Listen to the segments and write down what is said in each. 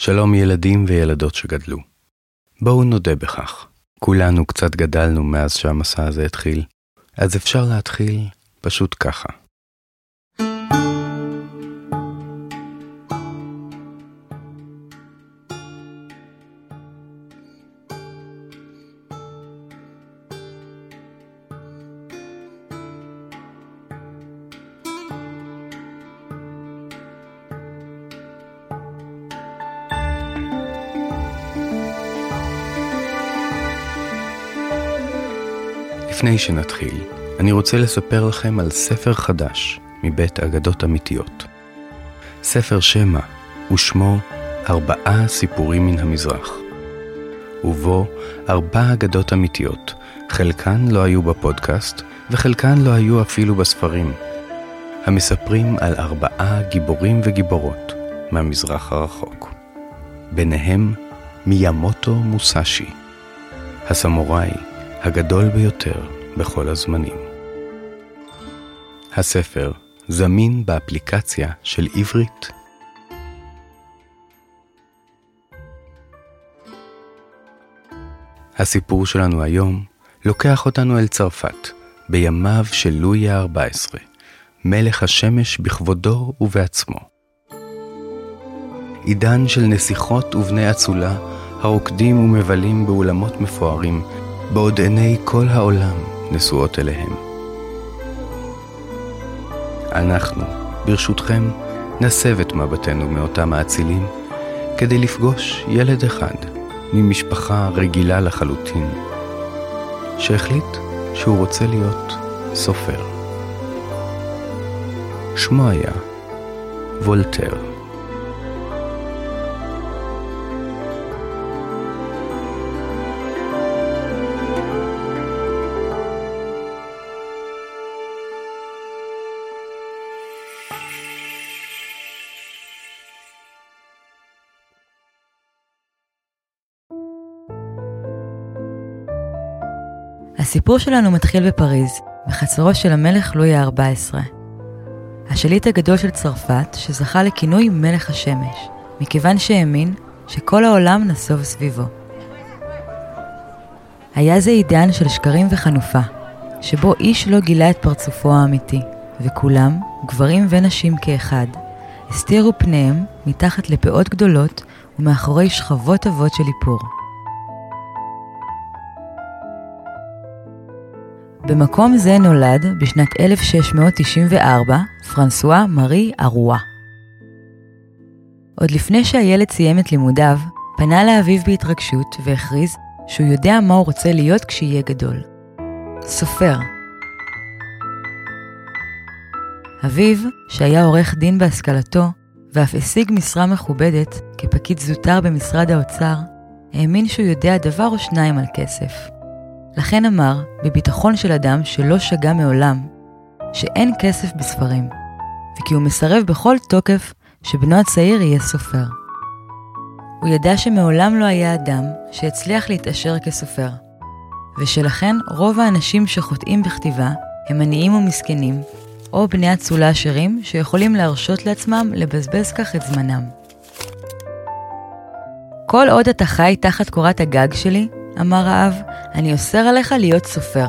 שלום ילדים וילדות שגדלו. בואו נודה בכך, כולנו קצת גדלנו מאז שהמסע הזה התחיל, אז אפשר להתחיל פשוט ככה. לפני שנתחיל, אני רוצה לספר לכם על ספר חדש מבית אגדות אמיתיות. ספר שמע, ושמו ארבעה סיפורים מן המזרח. ובו ארבע אגדות אמיתיות, חלקן לא היו בפודקאסט, וחלקן לא היו אפילו בספרים, המספרים על ארבעה גיבורים וגיבורות מהמזרח הרחוק. ביניהם מיאמוטו מוסאשי, הסמוראי הגדול ביותר בכל הזמנים. הספר זמין באפליקציה של עברית. הסיפור שלנו היום לוקח אותנו אל צרפת, בימיו של לואי ה-14, מלך השמש בכבודו ובעצמו. עידן של נסיכות ובני אצולה הרוקדים ומבלים באולמות מפוארים בעוד עיני כל העולם נשואות אליהם. אנחנו, ברשותכם, נסב את מבטנו מאותם האצילים כדי לפגוש ילד אחד ממשפחה רגילה לחלוטין, שהחליט שהוא רוצה להיות סופר. שמו היה וולטר. הסיפור שלנו מתחיל בפריז, בחצרו של המלך לואי ה-14. השליט הגדול של צרפת, שזכה לכינוי מלך השמש, מכיוון שהאמין שכל העולם נסוב סביבו. היה זה עידן של שקרים וחנופה, שבו איש לא גילה את פרצופו האמיתי, וכולם, גברים ונשים כאחד, הסתירו פניהם מתחת לפאות גדולות ומאחורי שכבות עבות של איפור. במקום זה נולד בשנת 1694 פרנסואה מארי ארואה. עוד לפני שהילד סיים את לימודיו, פנה לאביו בהתרגשות והכריז שהוא יודע מה הוא רוצה להיות כשיהיה גדול. סופר. אביו, שהיה עורך דין בהשכלתו, ואף השיג משרה מכובדת כפקיד זוטר במשרד האוצר, האמין שהוא יודע דבר או שניים על כסף. לכן אמר, בביטחון של אדם שלא שגה מעולם, שאין כסף בספרים, וכי הוא מסרב בכל תוקף שבנו הצעיר יהיה סופר. הוא ידע שמעולם לא היה אדם שהצליח להתעשר כסופר, ושלכן רוב האנשים שחוטאים בכתיבה הם עניים ומסכנים, או בני אצולה עשירים שיכולים להרשות לעצמם לבזבז כך את זמנם. כל עוד אתה חי תחת קורת הגג שלי, אמר האב, אני אוסר עליך להיות סופר.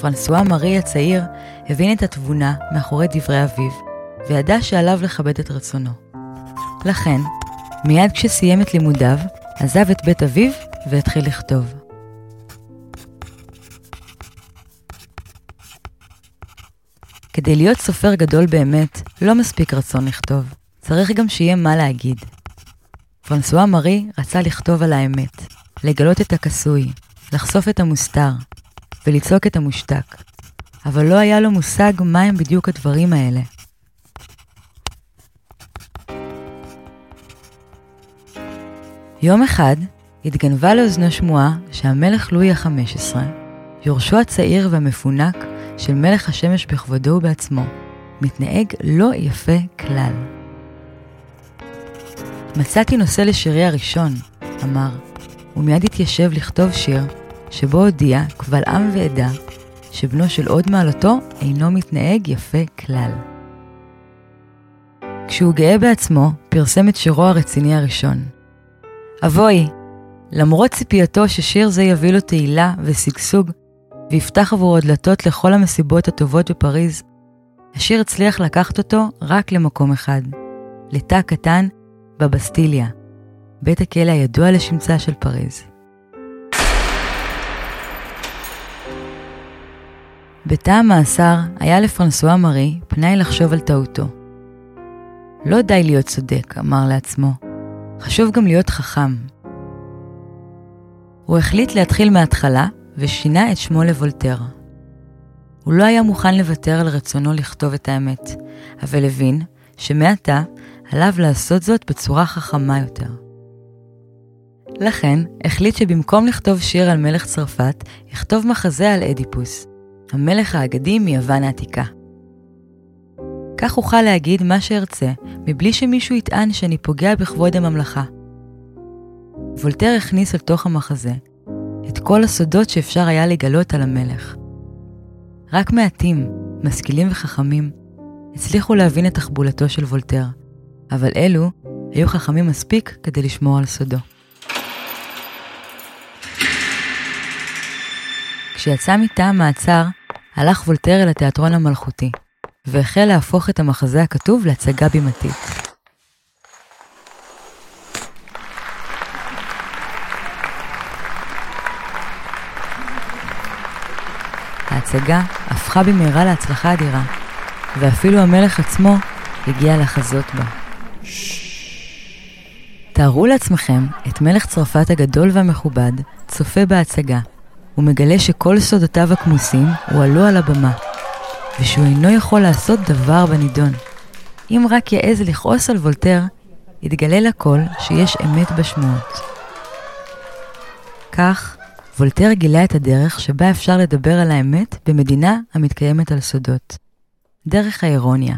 פרנסואה מארי הצעיר הבין את התבונה מאחורי דברי אביו, וידע שעליו לכבד את רצונו. לכן, מיד כשסיים את לימודיו, עזב את בית אביו והתחיל לכתוב. כדי להיות סופר גדול באמת, לא מספיק רצון לכתוב, צריך גם שיהיה מה להגיד. פרנסואה מארי רצה לכתוב על האמת, לגלות את הכסוי, לחשוף את המוסתר, ולצעוק את המושתק. אבל לא היה לו מושג מהם בדיוק הדברים האלה. יום אחד התגנבה לאוזנו שמועה שהמלך לואי ה-15, יורשו הצעיר והמפונק של מלך השמש בכבודו ובעצמו, מתנהג לא יפה כלל. מצאתי נושא לשירי הראשון, אמר, ומיד התיישב לכתוב שיר, שבו הודיע, קבל עם ועדה, שבנו של עוד מעלתו אינו מתנהג יפה כלל. כשהוא גאה בעצמו, פרסם את שירו הרציני הראשון. אבוי, למרות ציפייתו ששיר זה יביא לו תהילה ושגשוג, ויפתח עבורו דלתות לכל המסיבות הטובות בפריז, השיר הצליח לקחת אותו רק למקום אחד, לתא קטן בבסטיליה, בית הכלא הידוע לשמצה של פריז. בתא המאסר היה לפרנסואה מארי פנאי לחשוב על טעותו. לא די להיות צודק, אמר לעצמו, חשוב גם להיות חכם. הוא החליט להתחיל מההתחלה ושינה את שמו לוולטר. הוא לא היה מוכן לוותר על רצונו לכתוב את האמת, אבל הבין שמעתה עליו לעשות זאת בצורה חכמה יותר. לכן החליט שבמקום לכתוב שיר על מלך צרפת, יכתוב מחזה על אדיפוס, המלך האגדי מיוון העתיקה. כך אוכל להגיד מה שארצה, מבלי שמישהו יטען שאני פוגע בכבוד הממלכה. וולטר הכניס אל תוך המחזה את כל הסודות שאפשר היה לגלות על המלך. רק מעטים, משכילים וחכמים, הצליחו להבין את תחבולתו של וולטר, אבל אלו היו חכמים מספיק כדי לשמור על סודו. כשיצא מתא המעצר, הלך וולטר אל התיאטרון המלכותי, והחל להפוך את המחזה הכתוב להצגה בימתית. ההצגה הפכה במהרה להצלחה אדירה, ואפילו המלך עצמו הגיע לחזות בה. תארו לעצמכם את מלך צרפת הגדול והמכובד צופה בהצגה, ומגלה שכל סודותיו הכמוסים הועלו על הבמה, ושהוא אינו יכול לעשות דבר בנידון. אם רק יעז לכעוס על וולטר, יתגלה לכל שיש אמת בשמועות. כך, וולטר גילה את הדרך שבה אפשר לדבר על האמת במדינה המתקיימת על סודות. דרך האירוניה,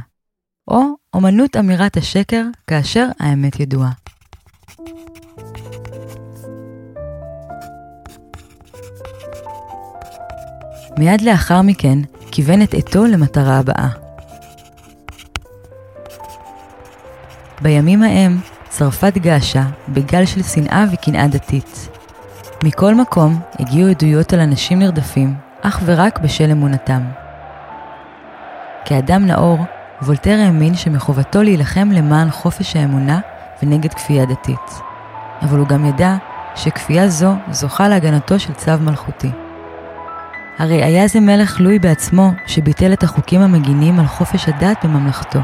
או אומנות אמירת השקר כאשר האמת ידועה. מיד לאחר מכן כיוון את עטו למטרה הבאה. בימים ההם צרפת געשה בגל של שנאה וקנאה דתית. מכל מקום הגיעו עדויות על אנשים נרדפים אך ורק בשל אמונתם. כאדם נאור, וולטר האמין שמחובתו להילחם למען חופש האמונה ונגד כפייה דתית. אבל הוא גם ידע שכפייה זו זוכה להגנתו של צו מלכותי. הרי היה זה מלך לואי בעצמו שביטל את החוקים המגינים על חופש הדת בממלכתו.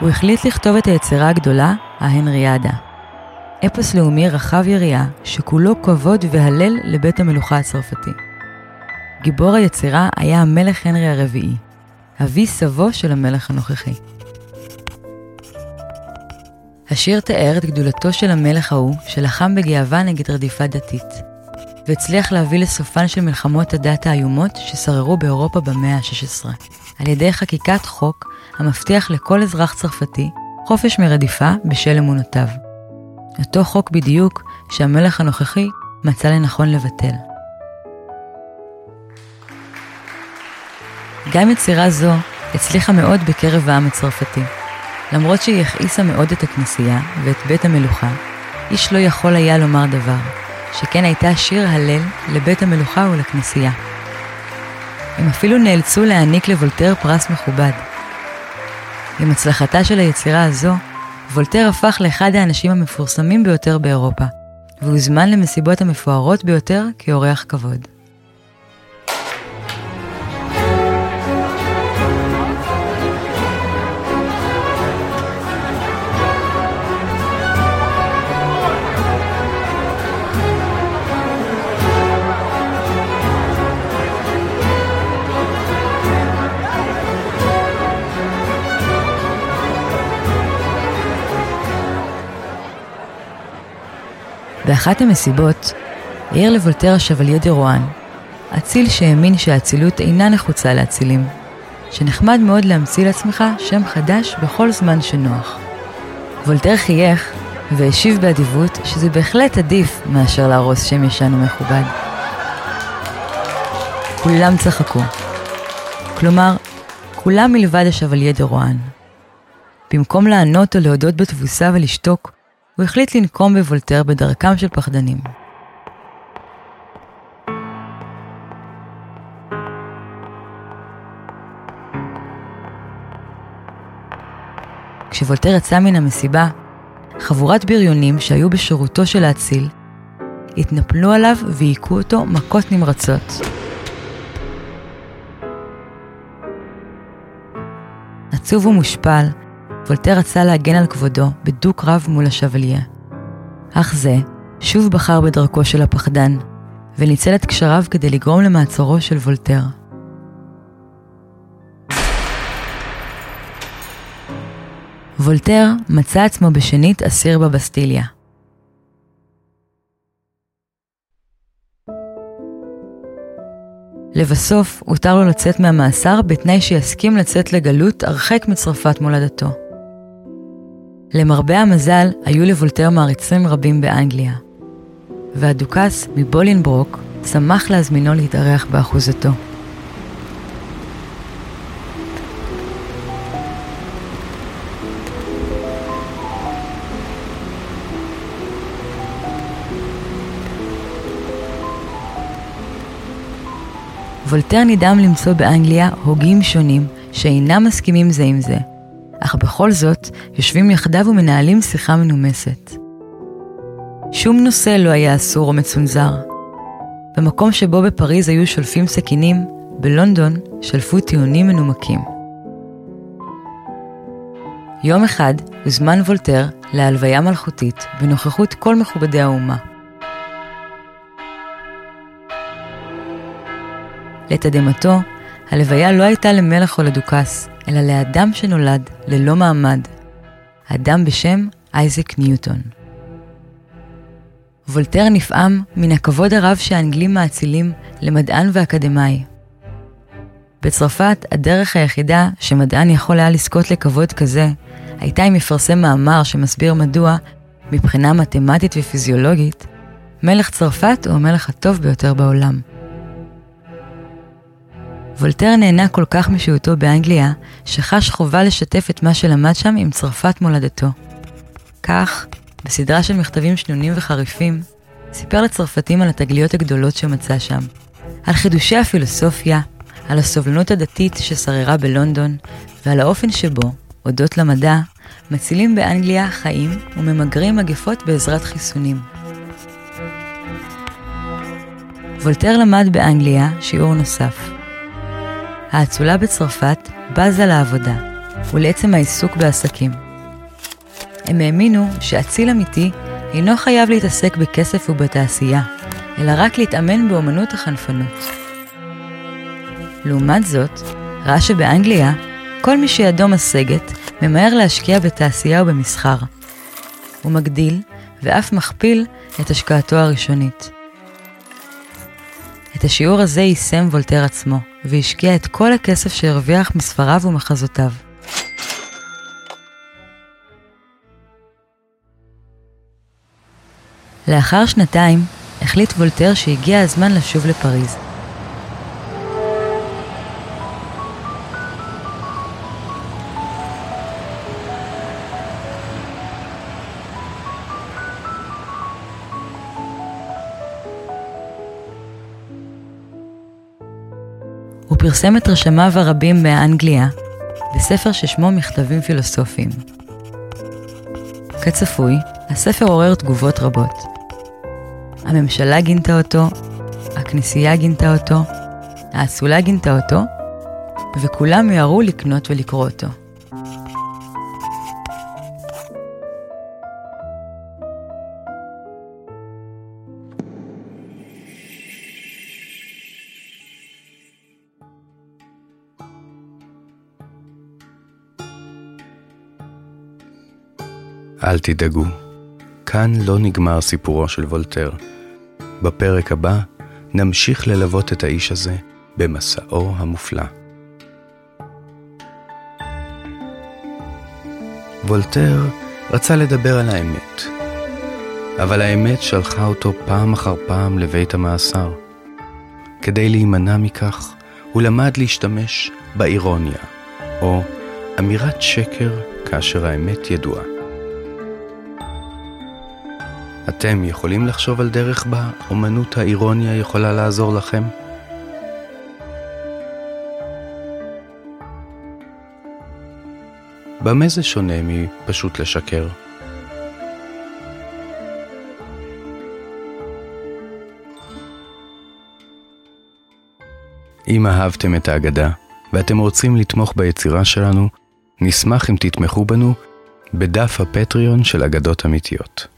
הוא החליט לכתוב את היצירה הגדולה, ההנריאדה. אפוס לאומי רחב יריעה, שכולו כבוד והלל לבית המלוכה הצרפתי. גיבור היצירה היה המלך הנרי הרביעי, אבי סבו של המלך הנוכחי. השיר תיאר את גדולתו של המלך ההוא, שלחם בגאווה נגד רדיפה דתית, והצליח להביא לסופן של מלחמות הדת האיומות ששררו באירופה במאה ה-16, על ידי חקיקת חוק המבטיח לכל אזרח צרפתי חופש מרדיפה בשל אמונותיו. אותו חוק בדיוק שהמלך הנוכחי מצא לנכון לבטל. גם יצירה זו הצליחה מאוד בקרב העם הצרפתי. למרות שהיא הכעיסה מאוד את הכנסייה ואת בית המלוכה, איש לא יכול היה לומר דבר, שכן הייתה שיר הלל לבית המלוכה ולכנסייה. הם אפילו נאלצו להעניק לוולטר פרס מכובד. עם הצלחתה של היצירה הזו, וולטר הפך לאחד האנשים המפורסמים ביותר באירופה, והוזמן למסיבות המפוארות ביותר כאורח כבוד. באחת המסיבות העיר לוולטר השבליה דה רואן, אציל שהאמין שהאצילות אינה נחוצה לאצילים, שנחמד מאוד להמציא לעצמך שם חדש בכל זמן שנוח. וולטר חייך והשיב באדיבות שזה בהחלט עדיף מאשר להרוס שם ישן ומכובד. כולם צחקו. כלומר, כולם מלבד השבליה דה רואן, במקום לענות או להודות בתבוסה ולשתוק, הוא החליט לנקום בוולטר בדרכם של פחדנים. כשוולטר יצא מן המסיבה, חבורת בריונים שהיו בשירותו של האציל, התנפלו עליו והיכו אותו מכות נמרצות. עצוב ומושפל, וולטר רצה להגן על כבודו בדו-קרב מול השבליה. אך זה שוב בחר בדרכו של הפחדן, וניצל את קשריו כדי לגרום למעצרו של וולטר. וולטר מצא עצמו בשנית אסיר בבסטיליה. לבסוף, הותר לו לצאת מהמאסר בתנאי שיסכים לצאת לגלות הרחק מצרפת מולדתו. למרבה המזל, היו לוולטר מעריצים רבים באנגליה, והדוכס מבולינברוק שמח להזמינו להתארח באחוזתו. וולטר נדהם למצוא באנגליה הוגים שונים שאינם מסכימים זה עם זה, אך בכל זאת יושבים יחדיו ומנהלים שיחה מנומסת. שום נושא לא היה אסור או מצונזר. במקום שבו בפריז היו שולפים סכינים, בלונדון שלפו טיעונים מנומקים. יום אחד הוזמן וולטר להלוויה מלכותית בנוכחות כל מכובדי האומה. לתדהמתו, הלוויה לא הייתה למלך או לדוכס, אלא לאדם שנולד ללא מעמד, אדם בשם אייזק ניוטון. וולטר נפעם מן הכבוד הרב שהאנגלים מאצילים למדען ואקדמאי. בצרפת, הדרך היחידה שמדען יכול היה לזכות לכבוד כזה, הייתה אם יפרסם מאמר שמסביר מדוע, מבחינה מתמטית ופיזיולוגית, מלך צרפת הוא המלך הטוב ביותר בעולם. וולטר נהנה כל כך משהותו באנגליה, שחש חובה לשתף את מה שלמד שם עם צרפת מולדתו. כך, בסדרה של מכתבים שנונים וחריפים, סיפר לצרפתים על התגליות הגדולות שמצא שם, על חידושי הפילוסופיה, על הסובלנות הדתית ששררה בלונדון, ועל האופן שבו, הודות למדע, מצילים באנגליה חיים וממגרים מגפות בעזרת חיסונים. וולטר למד באנגליה שיעור נוסף, האצולה בצרפת בזה לעבודה, ולעצם העיסוק בעסקים. הם האמינו שאציל אמיתי אינו חייב להתעסק בכסף ובתעשייה, אלא רק להתאמן באמנות החנפנות. לעומת זאת, ראה שבאנגליה, כל מי שידו משגת ממהר להשקיע בתעשייה ובמסחר. הוא מגדיל, ואף מכפיל, את השקעתו הראשונית. את השיעור הזה יישם וולטר עצמו, והשקיע את כל הכסף שהרוויח מספריו ומחזותיו. לאחר שנתיים, החליט וולטר שהגיע הזמן לשוב לפריז. פרסם את רשמיו הרבים באנגליה בספר ששמו מכתבים פילוסופיים. כצפוי, הספר עורר תגובות רבות. הממשלה גינתה אותו, הכנסייה גינתה אותו, האצולה גינתה אותו, וכולם מיהרו לקנות ולקרוא אותו. אל תדאגו, כאן לא נגמר סיפורו של וולטר. בפרק הבא נמשיך ללוות את האיש הזה במסעו המופלא. וולטר רצה לדבר על האמת, אבל האמת שלחה אותו פעם אחר פעם לבית המאסר. כדי להימנע מכך, הוא למד להשתמש באירוניה, או אמירת שקר כאשר האמת ידועה. אתם יכולים לחשוב על דרך בה אומנות האירוניה יכולה לעזור לכם? במה זה שונה מפשוט לשקר? אם אהבתם את האגדה ואתם רוצים לתמוך ביצירה שלנו, נשמח אם תתמכו בנו בדף הפטריון של אגדות אמיתיות.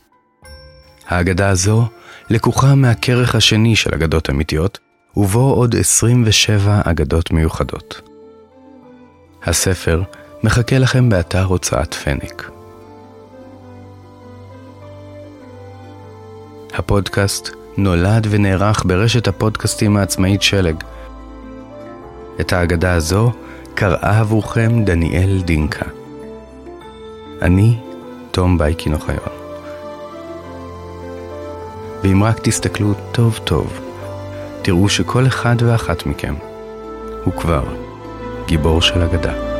האגדה הזו לקוחה מהכרך השני של אגדות אמיתיות, ובו עוד 27 אגדות מיוחדות. הספר מחכה לכם באתר הוצאת פניק. הפודקאסט נולד ונערך ברשת הפודקאסטים העצמאית שלג. את האגדה הזו קראה עבורכם דניאל דינקה. אני תום בייקין אוחיון. ואם רק תסתכלו טוב טוב, תראו שכל אחד ואחת מכם הוא כבר גיבור של אגדה.